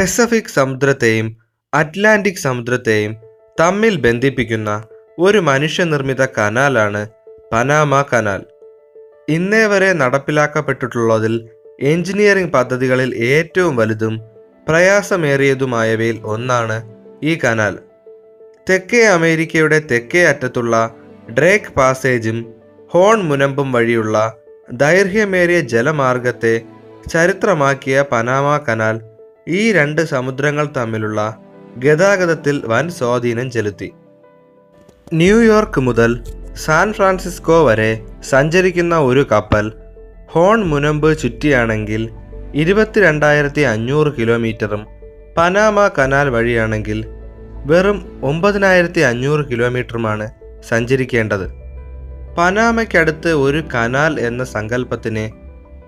Pacific സമുദ്രത്തെയും Atlantic സമുദ്രത്തെയും തമ്മിൽ ബന്ധിപ്പിക്കുന്ന ഒരു മനുഷ്യനിർമ്മിത കനാലാണ് പനാമ കനാൽ ഇന്നേ വരെ നടപ്പിലാക്കപ്പെട്ടിട്ടുള്ളതിൽ എഞ്ചിനീയറിംഗ് പദ്ധതികളിൽ ഏറ്റവും വലുതും പ്രയാസമേറിയതുമായവയിൽ ഒന്നാണ് ഈ കനാൽ. തെക്കേ അമേരിക്കയുടെ തെക്കേ അറ്റത്തുള്ള ഡ്രേക്ക് പാസേജും ഹോൺ മുനമ്പും വഴിയുള്ള ദൈർഘ്യമേറിയ ജലമാർഗത്തെ ചരിത്രമാക്കിയ പനാമ കനാൽ ഈ രണ്ട് സമുദ്രങ്ങൾ തമ്മിലുള്ള ഗതാഗതത്തിൽ വൻ സ്വാധീനം ചെലുത്തി. ന്യൂയോർക്ക് മുതൽ സാൻ ഫ്രാൻസിസ്കോ വരെ സഞ്ചരിക്കുന്ന ഒരു കപ്പൽ ഹോൺ മുനമ്പ് ചുറ്റിയാണെങ്കിൽ ഇരുപത്തിരണ്ടായിരത്തി അഞ്ഞൂറ് കിലോമീറ്ററും പനാമ കനാൽ വഴിയാണെങ്കിൽ വെറും ഒമ്പതിനായിരത്തി അഞ്ഞൂറ് കിലോമീറ്ററുമാണ് സഞ്ചരിക്കേണ്ടത്. പനാമയ്ക്കടുത്ത് ഒരു കനാൽ എന്ന സങ്കല്പത്തിന്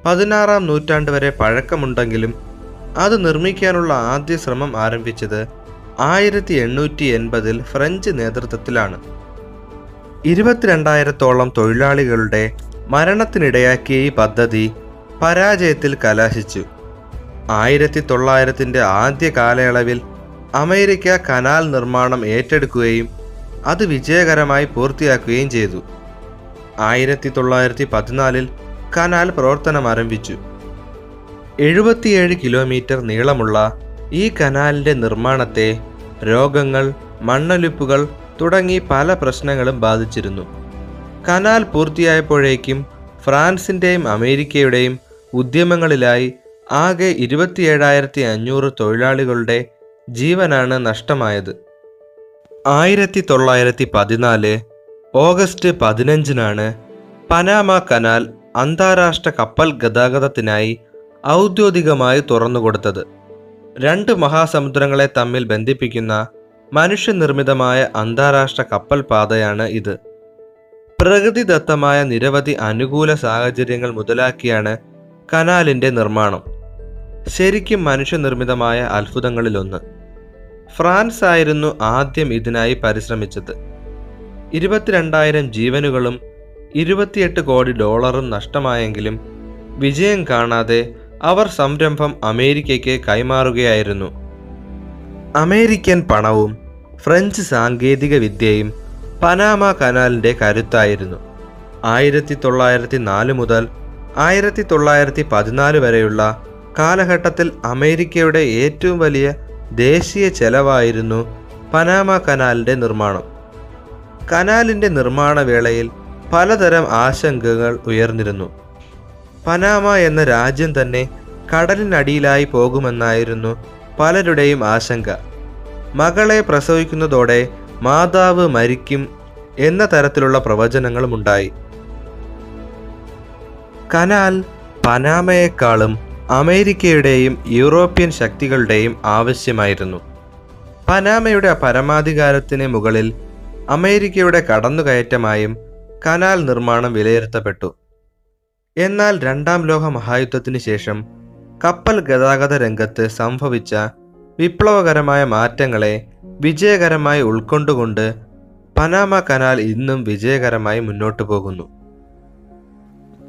പതിനാറാം നൂറ്റാണ്ട് വരെ പഴക്കമുണ്ടെങ്കിലും അത് നിർമ്മിക്കാനുള്ള ആദ്യ ശ്രമം ആരംഭിച്ചത് ആയിരത്തി എണ്ണൂറ്റി എൺപതിൽ ഫ്രഞ്ച് നേതൃത്വത്തിലാണ്. ഇരുപത്തിരണ്ടായിരത്തോളം തൊഴിലാളികളുടെ മരണത്തിനിടയാക്കിയ ഈ പദ്ധതി പരാജയത്തിൽ കലാശിച്ചു. ആയിരത്തി തൊള്ളായിരത്തിന്റെ ആദ്യ കാലയളവിൽ അമേരിക്ക കനാൽ നിർമ്മാണം ഏറ്റെടുക്കുകയും അത് വിജയകരമായി പൂർത്തിയാക്കുകയും ചെയ്തു. ആയിരത്തി തൊള്ളായിരത്തി പതിനാലിൽ കനാൽ പ്രവർത്തനം ആരംഭിച്ചു. എഴുപത്തിയേഴ് കിലോമീറ്റർ നീളമുള്ള ഈ കനാലിന്റെ നിർമ്മാണത്തെ രോഗങ്ങൾ മണ്ണൊലിപ്പുകൾ തുടങ്ങി പല പ്രശ്നങ്ങളും ബാധിച്ചിരുന്നു. കനാൽ പൂർത്തിയായപ്പോഴേക്കും ഫ്രാൻസിന്റെയും അമേരിക്കയുടെയും ഉദ്യമങ്ങളിലായി ആകെ ഇരുപത്തിയേഴായിരത്തി അഞ്ഞൂറ് തൊഴിലാളികളുടെ ജീവനാണ് നഷ്ടമായത്. ആയിരത്തി തൊള്ളായിരത്തി പതിനാല് ഓഗസ്റ്റ് പതിനഞ്ചിനാണ് പനാമ കനാൽ അന്താരാഷ്ട്ര കപ്പൽ ഗതാഗതത്തിനായി ഔദ്യോഗികമായി തുറന്നുകൊടുത്തത്. രണ്ട് മഹാസമുദ്രങ്ങളെ തമ്മിൽ ബന്ധിപ്പിക്കുന്ന മനുഷ്യനിർമ്മിതമായ അന്താരാഷ്ട്ര കപ്പൽ പാതയാണ് ഇത്. പ്രകൃതിദത്തമായ നിരവധി അനുകൂല സാഹചര്യങ്ങൾ മുതലാക്കിയാണ് കനാലിന്റെ നിർമ്മാണം. ശരിക്കും മനുഷ്യനിർമ്മിതമായ അത്ഭുതങ്ങളിലൊന്ന്. ഫ്രാൻസ് ആയിരുന്നു ആദ്യം ഇതിനായി പരിശ്രമിച്ചത്. ഇരുപത്തിരണ്ടായിരം ജീവനുകളും ഇരുപത്തിയെട്ട് കോടി ഡോളറും നഷ്ടമായെങ്കിലും വിജയം കാണാതെ അവർ സംരംഭം അമേരിക്കയ്ക്ക് കൈമാറുകയായിരുന്നു. അമേരിക്കൻ പണവും ഫ്രഞ്ച് സാങ്കേതിക വിദ്യയും പനാമ കനാലിന്റെ കരുത്തായിരുന്നു. ആയിരത്തി തൊള്ളായിരത്തി നാല് മുതൽ ആയിരത്തി തൊള്ളായിരത്തി പതിനാല് വരെയുള്ള കാലഘട്ടത്തിൽ അമേരിക്കയുടെ ഏറ്റവും വലിയ ദേശീയ ചെലവായിരുന്നു പനാമ കനാലിന്റെ നിർമ്മാണം. കനാലിന്റെ നിർമ്മാണ വേളയിൽ പലതരം ആശങ്കകൾ ഉയർന്നിരുന്നു. പനാമ എന്ന രാജ്യം തന്നെ കടലിനടിയിലായി പോകുമെന്നായിരുന്നു പലരുടെയും ആശങ്ക. മകളെ പ്രസവിക്കുന്നതോടെ മാതാവ് മരിക്കും എന്ന തരത്തിലുള്ള പ്രവചനങ്ങളും ഉണ്ടായി. കനാൽ പനാമയെക്കാളും അമേരിക്കയുടെയും യൂറോപ്യൻ ശക്തികളുടെയും ആവശ്യമായിരുന്നു. പനാമയുടെ പരമാധികാരത്തിന് മുകളിൽ അമേരിക്കയുടെ കടന്നുകയറ്റമായും കനാൽ നിർമ്മാണം വിലയിരുത്തപ്പെട്ടു. എന്നാൽ രണ്ടാം ലോക മഹായുദ്ധത്തിന് ശേഷം കപ്പൽ ഗതാഗത രംഗത്ത് സംഭവിച്ച വിപ്ലവകരമായ മാറ്റങ്ങളെ വിജയകരമായി ഉൾക്കൊണ്ടുകൊണ്ട് പനാമ കനാൽ ഇന്നും വിജയകരമായി മുന്നോട്ടു പോകുന്നു.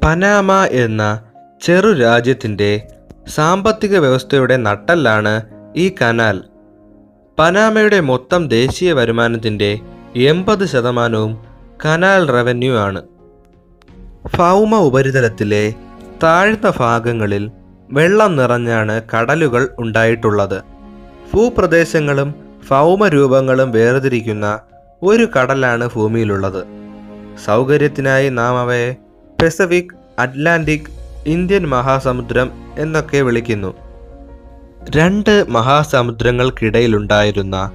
പനാമ എന്ന ചെറു രാജ്യത്തിന്റെ സാമ്പത്തിക വ്യവസ്ഥയുടെ നട്ടല്ലാണ് ഈ കനാൽ. പനാമയുടെ മൊത്തം ദേശീയ വരുമാനത്തിന്റെ എൺപത് ശതമാനവും കനാൽ റവന്യൂ ആണ്. ഭൗമ ഉപരിതലത്തിലെ താഴ്ന്ന ഭാഗങ്ങളിൽ വെള്ളം നിറഞ്ഞാണ് കടലുകൾ ഉണ്ടായിട്ടുള്ളത്. ഭൂപ്രദേശങ്ങളും ഭൗമരൂപങ്ങളും വേർതിരിക്കുന്ന ഒരു കടലാണ് ഭൂമിയിലുള്ളത്. സൗകര്യത്തിനായി നാം അവയെ പെസഫിക് അറ്റ്ലാന്റിക് ഇന്ത്യൻ മഹാസമുദ്രം എന്നൊക്കെ വിളിക്കുന്നു. രണ്ട് മഹാസമുദ്രങ്ങൾക്കിടയിലുണ്ടായിരുന്ന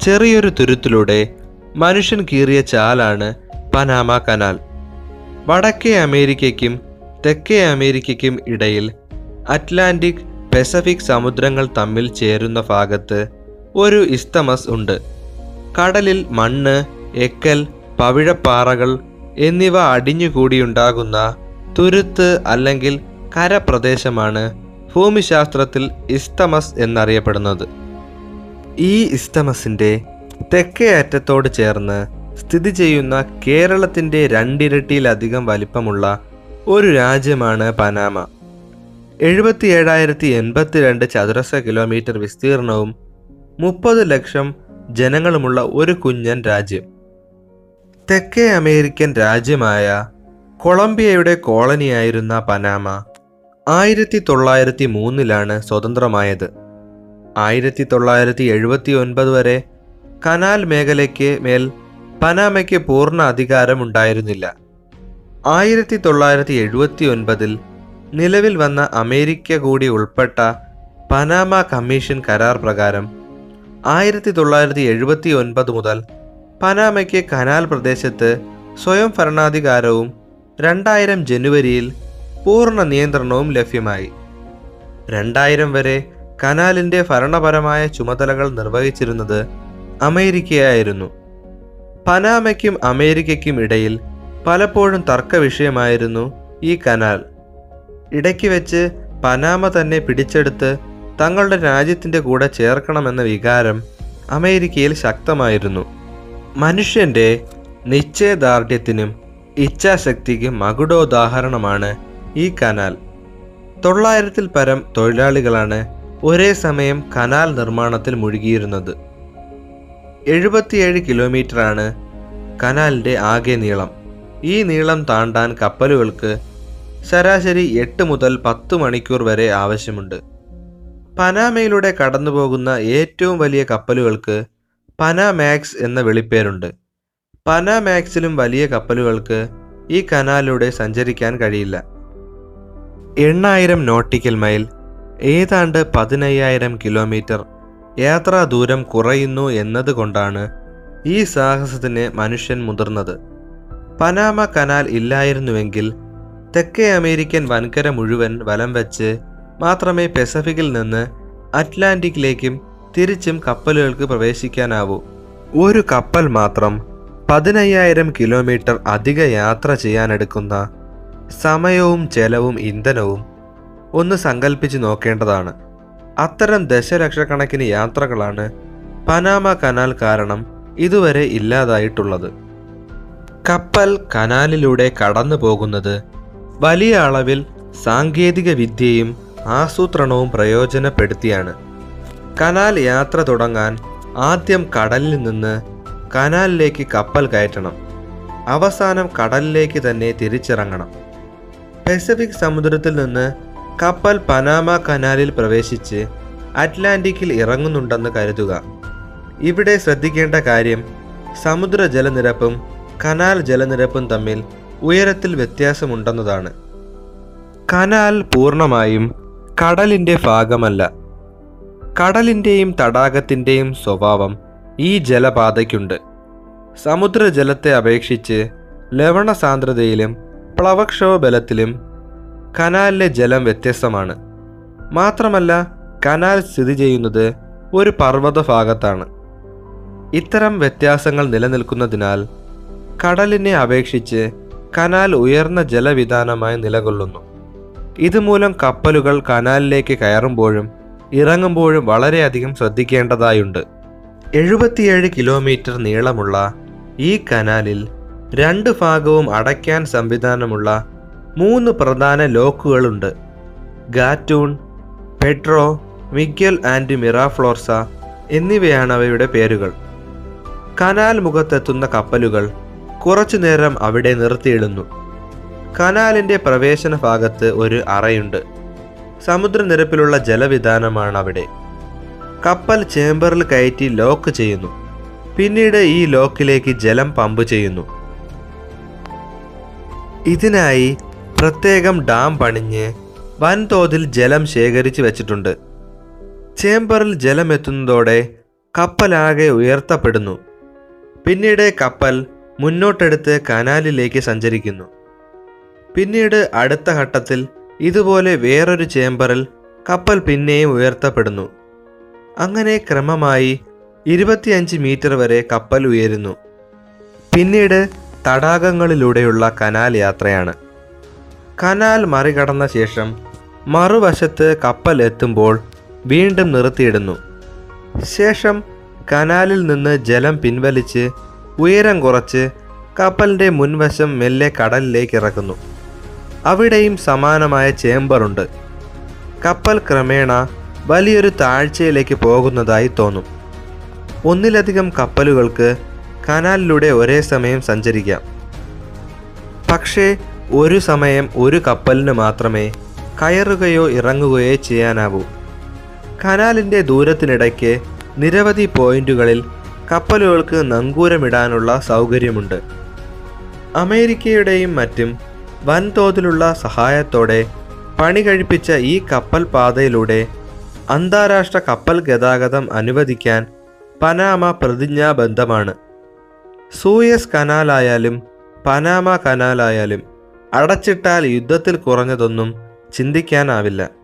ചെറിയൊരു തുരുത്തിലൂടെ മനുഷ്യൻ കീറിയ ചാലാണ് പനാമ കനാൽ. വടക്കേ അമേരിക്കയ്ക്കും തെക്കേ അമേരിക്കയ്ക്കും ഇടയിൽ അറ്റ്ലാന്റിക് പെസഫിക് സമുദ്രങ്ങൾ തമ്മിൽ ചേരുന്ന ഭാഗത്ത് ഒരു ഇസ്തമസ് ഉണ്ട്. കടലിൽ മണ്ണ് എക്കൽ പവിഴപ്പാറകൾ എന്നിവ അടിഞ്ഞുകൂടിയുണ്ടാകുന്ന തുരുത്ത് അല്ലെങ്കിൽ കരപ്രദേശമാണ് ഭൂമിശാസ്ത്രത്തിൽ ഇസ്തമസ് എന്നറിയപ്പെടുന്നത്. ഈ ഇസ്തമസിന്റെ തെക്കേ അറ്റത്തോട് ചേർന്ന് സ്ഥിതി ചെയ്യുന്ന കേരളത്തിന്റെ രണ്ടിരട്ടിയിലധികം വലിപ്പമുള്ള ഒരു രാജ്യമാണ് പനാമ. എഴുപത്തി ഏഴായിരത്തി എൺപത്തിരണ്ട് ചതുരശ്ര കിലോമീറ്റർ വിസ്തീർണവും മുപ്പത് ലക്ഷം ജനങ്ങളുമുള്ള ഒരു കുഞ്ഞൻ രാജ്യം. തെക്കേ അമേരിക്കൻ രാജ്യമായ കൊളംബിയയുടെ കോളനിയായിരുന്ന പനാമ ആയിരത്തി തൊള്ളായിരത്തി മൂന്നിലാണ് സ്വതന്ത്രമായത്. ആയിരത്തി തൊള്ളായിരത്തി എഴുപത്തി ഒൻപത് വരെ കനാൽ മേഖലയ്ക്ക് മേൽ പനാമയ്ക്ക് പൂർണ അധികാരമുണ്ടായിരുന്നില്ല. ആയിരത്തി തൊള്ളായിരത്തി എഴുപത്തി ഒൻപതിൽ നിലവിൽ വന്ന അമേരിക്ക കൂടി ഉൾപ്പെട്ട പനാമ കമ്മീഷൻ കരാർ പ്രകാരം ആയിരത്തി തൊള്ളായിരത്തി എഴുപത്തി ഒൻപത് മുതൽ പനാമയ്ക്ക് കനാൽ പ്രദേശത്ത് സ്വയം ഭരണാധികാരവും രണ്ടായിരം ജനുവരിയിൽ പൂർണ നിയന്ത്രണവും ലഭ്യമായി. രണ്ടായിരം വരെ കനാലിന്റെ ഭരണപരമായ ചുമതലകൾ നിർവഹിച്ചിരുന്നത് അമേരിക്കയായിരുന്നു. പനാമയ്ക്കും അമേരിക്കയ്ക്കും ഇടയിൽ പലപ്പോഴും തർക്ക വിഷയമായിരുന്നു ഈ കനാൽ. ഇടയ്ക്ക് വെച്ച് പനാമ തന്നെ പിടിച്ചെടുത്ത് തങ്ങളുടെ രാജ്യത്തിന്റെ കൂടെ ചേർക്കണമെന്ന വികാരം അമേരിക്കയിൽ ശക്തമായിരുന്നു. മനുഷ്യന്റെ നിശ്ചയദാർഢ്യത്തിനും ഇച്ഛാശക്തിക്കും മകുടോദാഹരണമാണ് ഈ കനാൽ. തൊള്ളായിരത്തിൽ പരം തൊഴിലാളികളാണ് ഒരേ സമയം കനാൽ നിർമ്മാണത്തിൽ മുഴുകിയിരുന്നത്. എഴുപത്തിയേഴ് കിലോമീറ്ററാണ് കനാലിന്റെ ആകെ നീളം. ഈ നീളം താണ്ടാൻ കപ്പലുകൾക്ക് ശരാശരി എട്ട് മുതൽ പത്ത് മണിക്കൂർ വരെ ആവശ്യമുണ്ട്. പനാമയിലൂടെ കടന്നുപോകുന്ന ഏറ്റവും വലിയ കപ്പലുകൾക്ക് പനാമാക്സ് എന്ന വിളിപ്പേരുണ്ട്. പനാമാക്സിലും വലിയ കപ്പലുകൾക്ക് ഈ കനാലിലൂടെ സഞ്ചരിക്കാൻ കഴിയില്ല. എണ്ണായിരം നോട്ടിക്കൽ മൈൽ ഏതാണ്ട് പതിനയ്യായിരം കിലോമീറ്റർ യാത്രാ ദൂരം കുറയുന്നു എന്നതുകൊണ്ടാണ് ഈ സാഹസത്തിന് മനുഷ്യൻ മുതിർന്നത്. പനാമ കനാൽ ഇല്ലായിരുന്നുവെങ്കിൽ തെക്കേ അമേരിക്കൻ വൻകര മുഴുവൻ വലം വെച്ച് മാത്രമേ പെസഫിക്കിൽ നിന്ന് അറ്റ്ലാന്റിക്കിലേക്കും തിരിച്ചും കപ്പലുകൾക്ക് പ്രവേശിക്കാനാവൂ. ഒരു കപ്പൽ മാത്രം പതിനയ്യായിരം കിലോമീറ്റർ അധിക യാത്ര ചെയ്യാനെടുക്കുന്ന സമയവും ചെലവും ഇന്ധനവും ഒന്ന് സങ്കല്പിച്ച് നോക്കേണ്ടതാണ്. അത്തരം ദശലക്ഷക്കണക്കിന് യാത്രകളാണ് പനാമ കനാൽ കാരണം ഇതുവരെ ഇല്ലാതായിട്ടുള്ളത്. കപ്പൽ കനാലിലൂടെ കടന്നു പോകുന്നത് വലിയ അളവിൽ സാങ്കേതിക വിദ്യയും ആസൂത്രണവും പ്രയോജനപ്പെടുത്തിയാണ്. കനാൽ യാത്ര തുടങ്ങാൻ ആദ്യം കടലിൽ നിന്ന് കനാലിലേക്ക് കപ്പൽ കയറ്റണം. അവസാനം കടലിലേക്ക് തന്നെ തിരിച്ചിറങ്ങണം. പസഫിക് സമുദ്രത്തിൽ നിന്ന് കപ്പൽ പനാമ കനാലിൽ പ്രവേശിച്ച് അറ്റ്ലാന്റിക്കിൽ ഇറങ്ങുന്നുണ്ടെന്ന് കരുതുക. ഇവിടെ ശ്രദ്ധിക്കേണ്ട കാര്യം സമുദ്ര ജലനിരപ്പും കനാൽ ജലനിരപ്പും തമ്മിൽ ഉയരത്തിൽ വ്യത്യാസമുണ്ടെന്നതാണ്. കനാൽ പൂർണമായും കടലിന്റെ ഭാഗമല്ല. കടലിന്റെയും തടാകത്തിന്റെയും സ്വഭാവം ഈ ജലപാതയ്ക്കുണ്ട്. സമുദ്രജലത്തെ അപേക്ഷിച്ച് ലവണ സാന്ദ്രതയിലും പ്ലവക്ഷോഭ ബലത്തിലും കനാലിലെ ജലം വ്യത്യസ്തമാണ്. മാത്രമല്ല കനാൽ സ്ഥിതി ചെയ്യുന്നത് ഒരു പർവത ഭാഗത്താണ് ഇത്തരം വ്യത്യാസങ്ങൾ നിലനിൽക്കുന്നതിനാൽ കടലിനെ അപേക്ഷിച്ച് കനാൽ ഉയർന്ന ജലവിധാനമായി നിലകൊള്ളുന്നു. ഇതുമൂലം കപ്പലുകൾ കനാലിലേക്ക് കയറുമ്പോഴും ഇറങ്ങുമ്പോഴും വളരെയധികം ശ്രദ്ധിക്കേണ്ടതായുണ്ട്. എഴുപത്തിയേഴ് കിലോമീറ്റർ നീളമുള്ള ഈ കനാലിൽ രണ്ട് ഭാഗവും അടയ്ക്കാൻ സംവിധാനമുള്ള മൂന്ന് പ്രധാന ലോക്കുകളുണ്ട്. ഗാറ്റൂൺ പെട്രോ മിഗ്യൽ ആൻഡ് മിറാഫ്ലോർസ എന്നിവയാണ് അവയുടെ പേരുകൾ. കനാൽ മുഖത്തെത്തുന്ന കപ്പലുകൾ കുറച്ചു നേരം അവിടെ നിർത്തിയിടുന്നു. കനാലിന്റെ പ്രവേശന ഭാഗത്ത് ഒരു അറയുണ്ട്. സമുദ്രനിരപ്പിലുള്ള ജലവിധാനമാണ് അവിടെ കപ്പൽ ചേംബറിൽ കയറ്റി ലോക്ക് ചെയ്യുന്നു. പിന്നീട് ഈ ലോക്കിലേക്ക് ജലം പമ്പ് ചെയ്യുന്നു. ഇതിനായി പ്രത്യേകം ഡാം പണിഞ്ഞ് വൻതോതിൽ ജലം ശേഖരിച്ചു വെച്ചിട്ടുണ്ട്. ചേംബറിൽ ജലം എത്തുന്നതോടെ കപ്പലാകെ ഉയർത്തപ്പെടുന്നു. പിന്നീട് കപ്പൽ മുന്നോട്ടെടുത്ത് കനാലിലേക്ക് സഞ്ചരിക്കുന്നു. പിന്നീട് അടുത്ത ഘട്ടത്തിൽ ഇതുപോലെ വേറൊരു ചേംബറിൽ കപ്പൽ പിന്നെയും ഉയർത്തപ്പെടുന്നു. അങ്ങനെ ക്രമമായി ഇരുപത്തിയഞ്ച് മീറ്റർ വരെ കപ്പൽ ഉയരുന്നു. പിന്നീട് തടാകങ്ങളിലൂടെയുള്ള കനാൽ യാത്രയാണ്. കനാൽ മറികടന്ന ശേഷം മറുവശത്ത് കപ്പൽ എത്തുമ്പോൾ വീണ്ടും നിർത്തിയിടുന്നു. ശേഷം കനാലിൽ നിന്ന് ജലം പിൻവലിച്ച് ഉയരം കുറച്ച് കപ്പലിന്റെ മുൻവശം മെല്ലെ കടലിലേക്ക് ഇറക്കുന്നു. അവിടെയും സമാനമായ ചേംബറുണ്ട് കപ്പൽ ക്രമേണ വലിയൊരു താഴ്ചയിലേക്ക് പോകുന്നതായി തോന്നും. ഒന്നിലധികം കപ്പലുകൾക്ക് കനാലിലൂടെ ഒരേ സമയം സഞ്ചരിക്കാം. പക്ഷേ ഒരു സമയം ഒരു കപ്പലിന് മാത്രമേ കയറുകയോ ഇറങ്ങുകയോ ചെയ്യാനാവൂ. കനാലിന്റെ ദൂരത്തിനിടയ്ക്ക് നിരവധി പോയിന്റുകളിൽ കപ്പലുകൾക്ക് നങ്കൂരമിടാനുള്ള സൗകര്യമുണ്ട്. അമേരിക്കയുടെയും മറ്റും വൻതോതിലുള്ള സഹായത്തോടെ പണി കഴിപ്പിച്ച ഈ കപ്പൽ പാതയിലൂടെ അന്താരാഷ്ട്ര കപ്പൽ ഗതാഗതം അനുവദിക്കാൻ പനാമ പ്രതിജ്ഞാബദ്ധമാണ് സൂയസ് കനാലായാലും പനാമ കനാലായാലും അടച്ചിട്ടാൽ യുദ്ധത്തിൽ കുറഞ്ഞതൊന്നും ചിന്തിക്കാനാവില്ല.